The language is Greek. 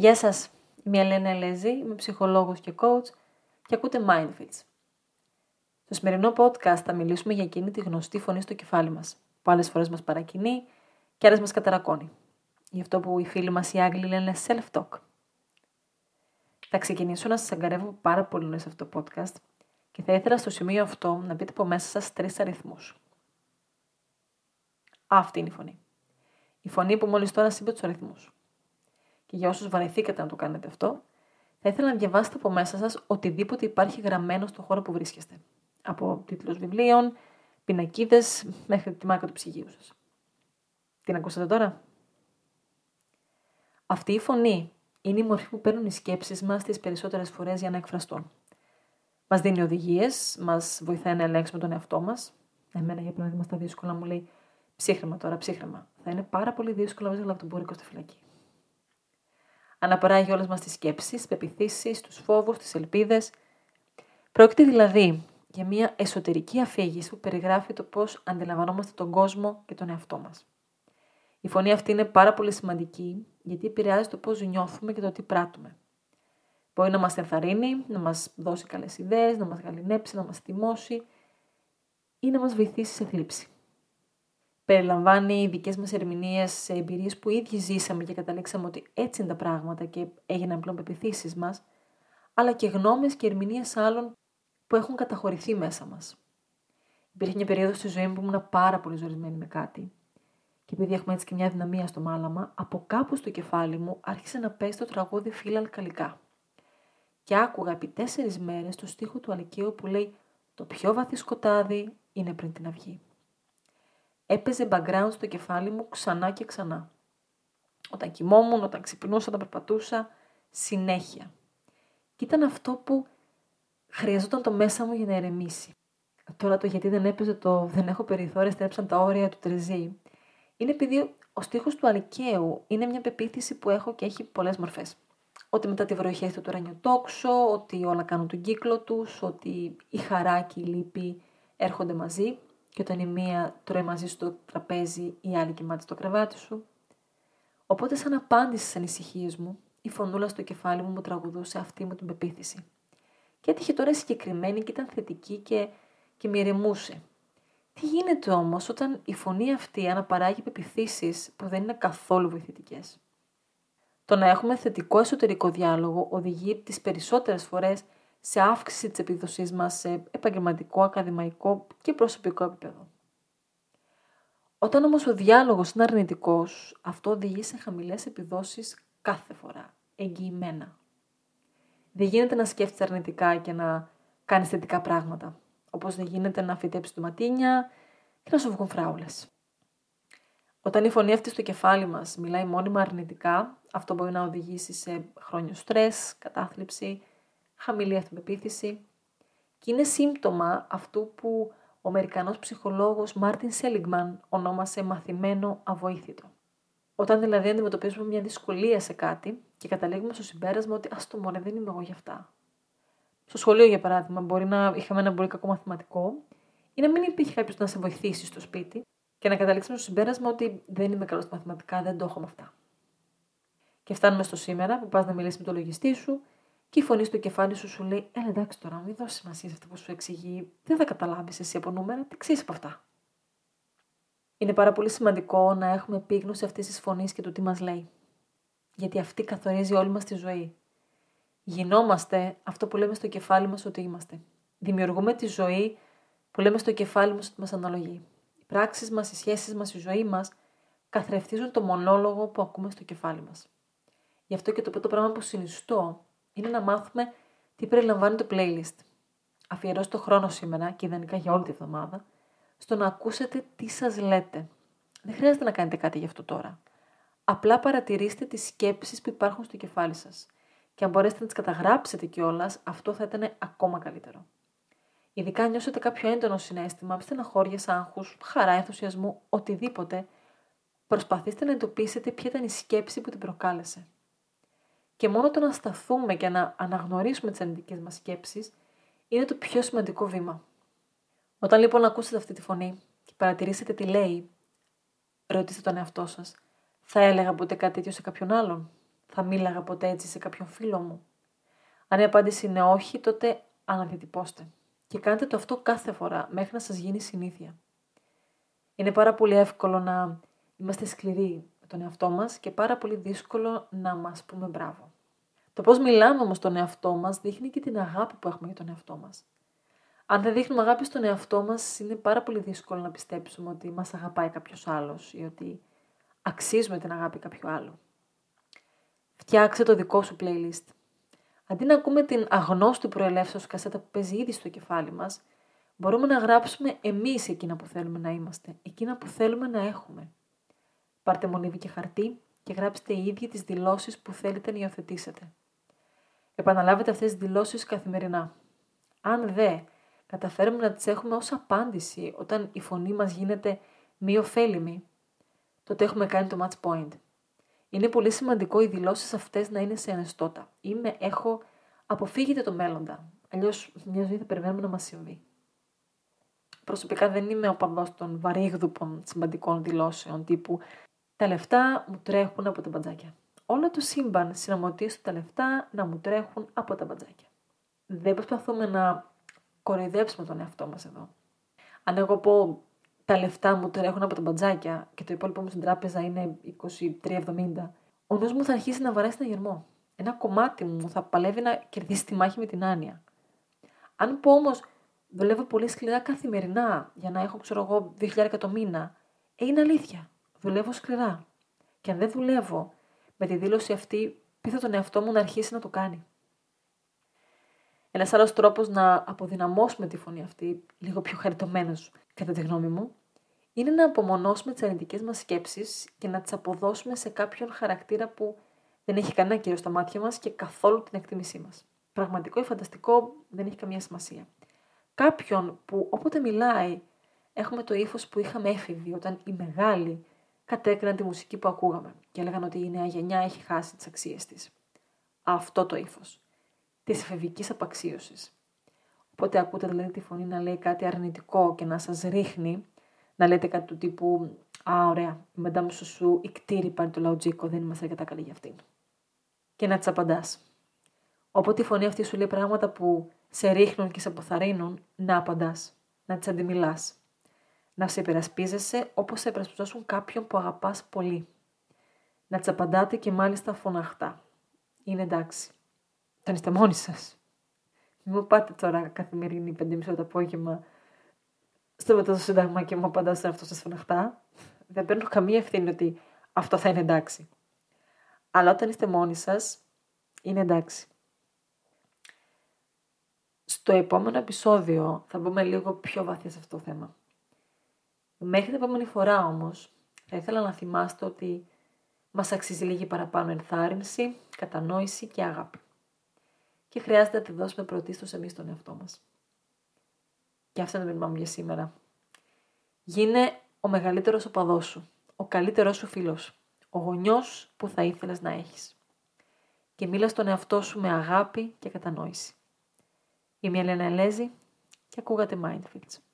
Γεια σας, είμαι η Ελένα Ελέζη, είμαι ψυχολόγος και coach και ακούτε Mindfits. Στο σημερινό podcast θα μιλήσουμε για εκείνη τη γνωστή φωνή στο κεφάλι μας, που άλλες φορές μας παρακινεί και άλλες μας καταρακώνει. Γι' αυτό που οι φίλοι μας οι Άγγλοι λένε self-talk. Θα ξεκινήσω να σας αγκαρεύω πάρα πολύ σε αυτό το podcast και θα ήθελα στο σημείο αυτό να πείτε από μέσα σας τρεις αριθμούς. Αυτή είναι η φωνή. Η φωνή που μόλις τώρα είπε τους αριθμούς και για όσους βαρεθήκατε να το κάνετε αυτό, θα ήθελα να διαβάσετε από μέσα σας οτιδήποτε υπάρχει γραμμένο στον χώρο που βρίσκεστε. Από τίτλους βιβλίων, πινακίδες μέχρι τη μάρκα του ψυγείου σας. Την ακούσατε τώρα; Αυτή η φωνή είναι η μορφή που παίρνουν οι σκέψεις μας τις περισσότερες φορές για να εκφραστούν. Μας δίνει οδηγίες, μας βοηθάει να ελέγξουμε τον εαυτό μας. Εμένα, για παράδειγμα, στα δύσκολα μου λέει ψύχρεμα τώρα, ψύχρεμα. Θα είναι πάρα πολύ δύσκολο να βρει λαπτομπόρικο στη φυλακή. Αναπαράγει όλες μας τις σκέψεις, πεπιθήσεις, τους φόβους, τις ελπίδες. Πρόκειται δηλαδή για μια εσωτερική αφήγηση που περιγράφει το πώς αντιλαμβανόμαστε τον κόσμο και τον εαυτό μας. Η φωνή αυτή είναι πάρα πολύ σημαντική γιατί επηρεάζει το πώς νιώθουμε και το τι πράττουμε. Μπορεί να μας ενθαρρύνει, να μας δώσει καλές ιδέες, να μας γαλινέψει, να μας θυμώσει ή να μας βοηθήσει σε θλίψη περιλαμβάνει δικές μας ερμηνείες σε εμπειρίες που ήδη ζήσαμε και καταλήξαμε ότι έτσι είναι τα πράγματα και έγιναν πλέον πεπιθήσεις μας, αλλά και γνώμες και ερμηνείες άλλων που έχουν καταχωρηθεί μέσα μας. Υπήρχε μια περίοδος στη ζωή μου που ήμουν πάρα πολύ ζορισμένη με κάτι. Και επειδή έχουμε έτσι και μια δυναμία στο μάλαμα, από κάπου στο κεφάλι μου άρχισε να πέσει το τραγούδι Φίλα Αλκαλικά. Και άκουγα επί τέσσερις μέρες το στίχο του Αλικαίου που λέει Το πιο βαθύ σκοτάδι είναι πριν την αυγή έπαιζε background στο κεφάλι μου ξανά και ξανά. Όταν κοιμόμουν, όταν ξυπνούσα, όταν περπατούσα, συνέχεια. Και ήταν αυτό που χρειαζόταν το μέσα μου για να ερεμήσει. Τώρα το γιατί δεν έπαιζε το «δεν έχω περιθώρια, στρέψαν τα όρια του τριζή» είναι επειδή ο στίχος του Αλικαίου είναι μια πεποίθηση που έχω και έχει πολλές μορφές. Ότι μετά τη βροχή έρχεται το ουρανιοτόξο, ότι όλα κάνουν τον κύκλο τους, ότι η χαρά και η λύπη έρχονται μαζί και όταν η μία τρώει μαζί στο τραπέζι, η άλλη κοιμάται στο κρεβάτι σου. Οπότε, σαν απάντηση στις ανησυχίες μου, η φωνούλα στο κεφάλι μου μου τραγουδούσε αυτή μου την πεποίθηση. Και έτυχε τώρα συγκεκριμένη και ήταν θετική και, και με ηρεμούσε. Τι γίνεται όμως όταν η φωνή αυτή αναπαράγει πεπιθήσεις που δεν είναι καθόλου βοηθητικές; Το να έχουμε θετικό εσωτερικό διάλογο οδηγεί τις περισσότερες φορές σε αύξηση της επίδοσής μας σε επαγγελματικό, ακαδημαϊκό και προσωπικό επίπεδο. Όταν όμως ο διάλογος είναι αρνητικός, αυτό οδηγεί σε χαμηλές επιδόσεις κάθε φορά, εγγυημένα. Δεν γίνεται να σκέφτεσαι αρνητικά και να κάνεις θετικά πράγματα, όπως δεν γίνεται να φυτέψεις το ματίνια και να σου βγουν φράουλες. Όταν η φωνή αυτή στο κεφάλι μας μιλάει μόνιμα αρνητικά, αυτό μπορεί να οδηγήσει σε χρόνιο στρες, κατάθλιψη, χαμηλή αυτοπεποίθηση και είναι σύμπτωμα αυτού που ο Αμερικανός ψυχολόγος Μάρτιν Σέλιγμαν ονόμασε μαθημένο αβοήθητο. Όταν δηλαδή αντιμετωπίζουμε μια δυσκολία σε κάτι και καταλήγουμε στο συμπέρασμα ότι ας το μωρέ δεν είμαι εγώ γι' αυτά. Στο σχολείο για παράδειγμα μπορεί να είχαμε ένα πολύ κακό μαθηματικό ή να μην υπήρχε κάποιος να σε βοηθήσει στο σπίτι και να καταλήξουμε στο συμπέρασμα ότι δεν είμαι καλός στα μαθηματικά, δεν το έχω με αυτά. Και φτάνουμε στο σήμερα που πας να μιλήσεις με τον λογιστή σου και η φωνή στο κεφάλι σου σου λέει: Έλα εντάξει τώρα, μην δώσεις σημασία σε αυτό που σου εξηγεί. Δεν θα καταλάβεις εσύ από νούμερα, τι ξέρεις από αυτά. Είναι πάρα πολύ σημαντικό να έχουμε επίγνωση αυτής της φωνής και του τι μας λέει. Γιατί αυτή καθορίζει όλη μας τη ζωή. Γινόμαστε αυτό που λέμε στο κεφάλι μας ότι είμαστε. Δημιουργούμε τη ζωή που λέμε στο κεφάλι μας ότι μας αναλογεί. Οι πράξεις μας, οι σχέσεις μας, η ζωή μας καθρεφτίζουν το μονόλογο που ακούμε στο κεφάλι μας. Γι' αυτό και το πρώτο πράγμα που συνιστώ είναι να μάθουμε τι περιλαμβάνει το playlist. Αφιερώστε το χρόνο σήμερα και ιδανικά για όλη τη εβδομάδα στο να ακούσετε τι σας λέτε. Δεν χρειάζεται να κάνετε κάτι γι' αυτό τώρα. Απλά παρατηρήστε τις σκέψεις που υπάρχουν στο κεφάλι σας. Και αν μπορέσετε να τις καταγράψετε κιόλας, αυτό θα ήταν ακόμα καλύτερο. Ειδικά αν νιώσετε κάποιο έντονο συνέστημα, στεναχώρια, άγχους, χαρά, ενθουσιασμού, οτιδήποτε, προσπαθήστε να εντοπίσετε ποια ήταν η σκέψη που την προκάλεσε. Και μόνο το να σταθούμε και να αναγνωρίσουμε τις αρνητικές μας σκέψεις είναι το πιο σημαντικό βήμα. Όταν λοιπόν ακούσετε αυτή τη φωνή και παρατηρήσετε τι λέει, ρωτήστε τον εαυτό σας. Θα έλεγα ποτέ κάτι τέτοιο σε κάποιον άλλον; θα μίλαγα ποτέ έτσι σε κάποιον φίλο μου; Αν η απάντηση είναι όχι, τότε αναδιατυπώστε. Και κάντε το αυτό κάθε φορά, μέχρι να σας γίνει συνήθεια. Είναι πάρα πολύ εύκολο να είμαστε σκληροί με τον εαυτό μας και πάρα πολύ δύσκολο να μας πούμε μπράβο. Το πώς μιλάμε όμως τον εαυτό μας δείχνει και την αγάπη που έχουμε για τον εαυτό μας. Αν δεν δείχνουμε αγάπη στον εαυτό μας, είναι πάρα πολύ δύσκολο να πιστέψουμε ότι μας αγαπάει κάποιος άλλος ή ότι αξίζουμε την αγάπη κάποιου άλλου. Φτιάξε το δικό σου playlist. Αντί να ακούμε την αγνώστη προελεύσεως κασέτα που παίζει ήδη στο κεφάλι μας, μπορούμε να γράψουμε εμείς εκείνα που θέλουμε να είμαστε, εκείνα που θέλουμε να έχουμε. Πάρτε μολύβι και χαρτί και γράψτε οι ίδιοι τις δηλώσεις που θέλετε να υιοθετήσετε. Επαναλάβετε αυτές τις δηλώσεις καθημερινά. Αν δε καταφέρουμε να τις έχουμε ως απάντηση όταν η φωνή μας γίνεται μη ωφέλιμη, τότε έχουμε κάνει το match point. Είναι πολύ σημαντικό οι δηλώσεις αυτές να είναι σε ανεστώτα. Είμαι, έχω, αποφύγετε το μέλλοντα. Αλλιώς μια ζωή θα περιμένουμε να μας συμβεί. Προσωπικά δεν είμαι ο παδός των βαρύγδουπων σημαντικών δηλώσεων τύπου Τα λεφτά μου τρέχουν από τα μπατζάκια. Όλο το σύμπαν συνομωτήσει τα λεφτά να μου τρέχουν από τα μπατζάκια. Δεν προσπαθούμε να κοροϊδέψουμε τον εαυτό μας εδώ. Αν εγώ πω τα λεφτά μου τρέχουν από τα μπατζάκια και το υπόλοιπο μου στην τράπεζα είναι 23,70, ο νους μου θα αρχίσει να βαρέσει ένα γερμό. Ένα κομμάτι μου θα παλεύει να κερδίσει τη μάχη με την άνοια. Αν πω όμως δουλεύω πολύ σκληρά καθημερινά για να έχω, ξέρω εγώ, 2.000 το μήνα, ε, είναι αλήθεια. Δουλεύω σκληρά. Και αν δεν δουλεύω με τη δήλωση αυτή, πείθω τον εαυτό μου να αρχίσει να το κάνει. Ένας άλλος τρόπος να αποδυναμώσουμε τη φωνή αυτή, λίγο πιο χαριτωμένος κατά τη γνώμη μου, είναι να απομονώσουμε τις αρνητικές μας σκέψεις και να τις αποδώσουμε σε κάποιον χαρακτήρα που δεν έχει κανένα κύριο στα μάτια μας και καθόλου την εκτίμησή μας. Πραγματικό ή φανταστικό δεν έχει καμία σημασία. Κάποιον που όποτε μιλάει έχουμε το ύφος που είχαμε έφηβοι όταν οι μεγάλοι κατέκριναν τη μουσική που ακούγαμε και έλεγαν ότι η νέα γενιά έχει χάσει τις αξίες της. Αυτό το ύφος. Της εφηβικής απαξίωσης. Οπότε ακούτε δηλαδή τη φωνή να λέει κάτι αρνητικό και να σας ρίχνει να λέτε κάτι του τύπου Α, ωραία, η μαντάμ σου η κτήρη πάρει το λαουτζίκο, δεν είμαστε αρκετά καλή για αυτήν. Και να της απαντάς. Όποτε η φωνή αυτή σου λέει πράγματα που σε ρίχνουν και σε αποθαρρύνουν, να απαντάς. Να τι αντιμιλάς. Να σε υπερασπίζεσαι όπως θα υπερασπιζόσουν κάποιον που αγαπάς πολύ. Να τις απαντάτε και μάλιστα φωναχτά. Είναι εντάξει. Τον είστε μόνοι σας. Μην μου πάτε τώρα καθημερινή πέντε μισό το απόγευμα στο μετά το Σύνταγμα και μου απαντάς σε αυτό σας φωναχτά, δεν παίρνω καμία ευθύνη ότι αυτό θα είναι εντάξει. Αλλά όταν είστε μόνοι σας, είναι εντάξει. Στο επόμενο επεισόδιο θα μπούμε λίγο πιο βαθιά σε αυτό το θέμα. Μέχρι την επόμενη φορά όμως, θα ήθελα να θυμάστε ότι μας αξίζει λίγη παραπάνω ενθάρρυνση, κατανόηση και αγάπη. Και χρειάζεται να τη δώσουμε πρωτίστως εμείς τον εαυτό μας. Και αυτό είναι το μήνυμά μου για σήμερα. Γίνε ο μεγαλύτερος οπαδός σου, ο καλύτερός σου φίλος, ο γονιός που θα ήθελες να έχεις. Και μίλα στον εαυτό σου με αγάπη και κατανόηση. Είμαι η Ελένα Ελέζη και ακούγατε Mindfields.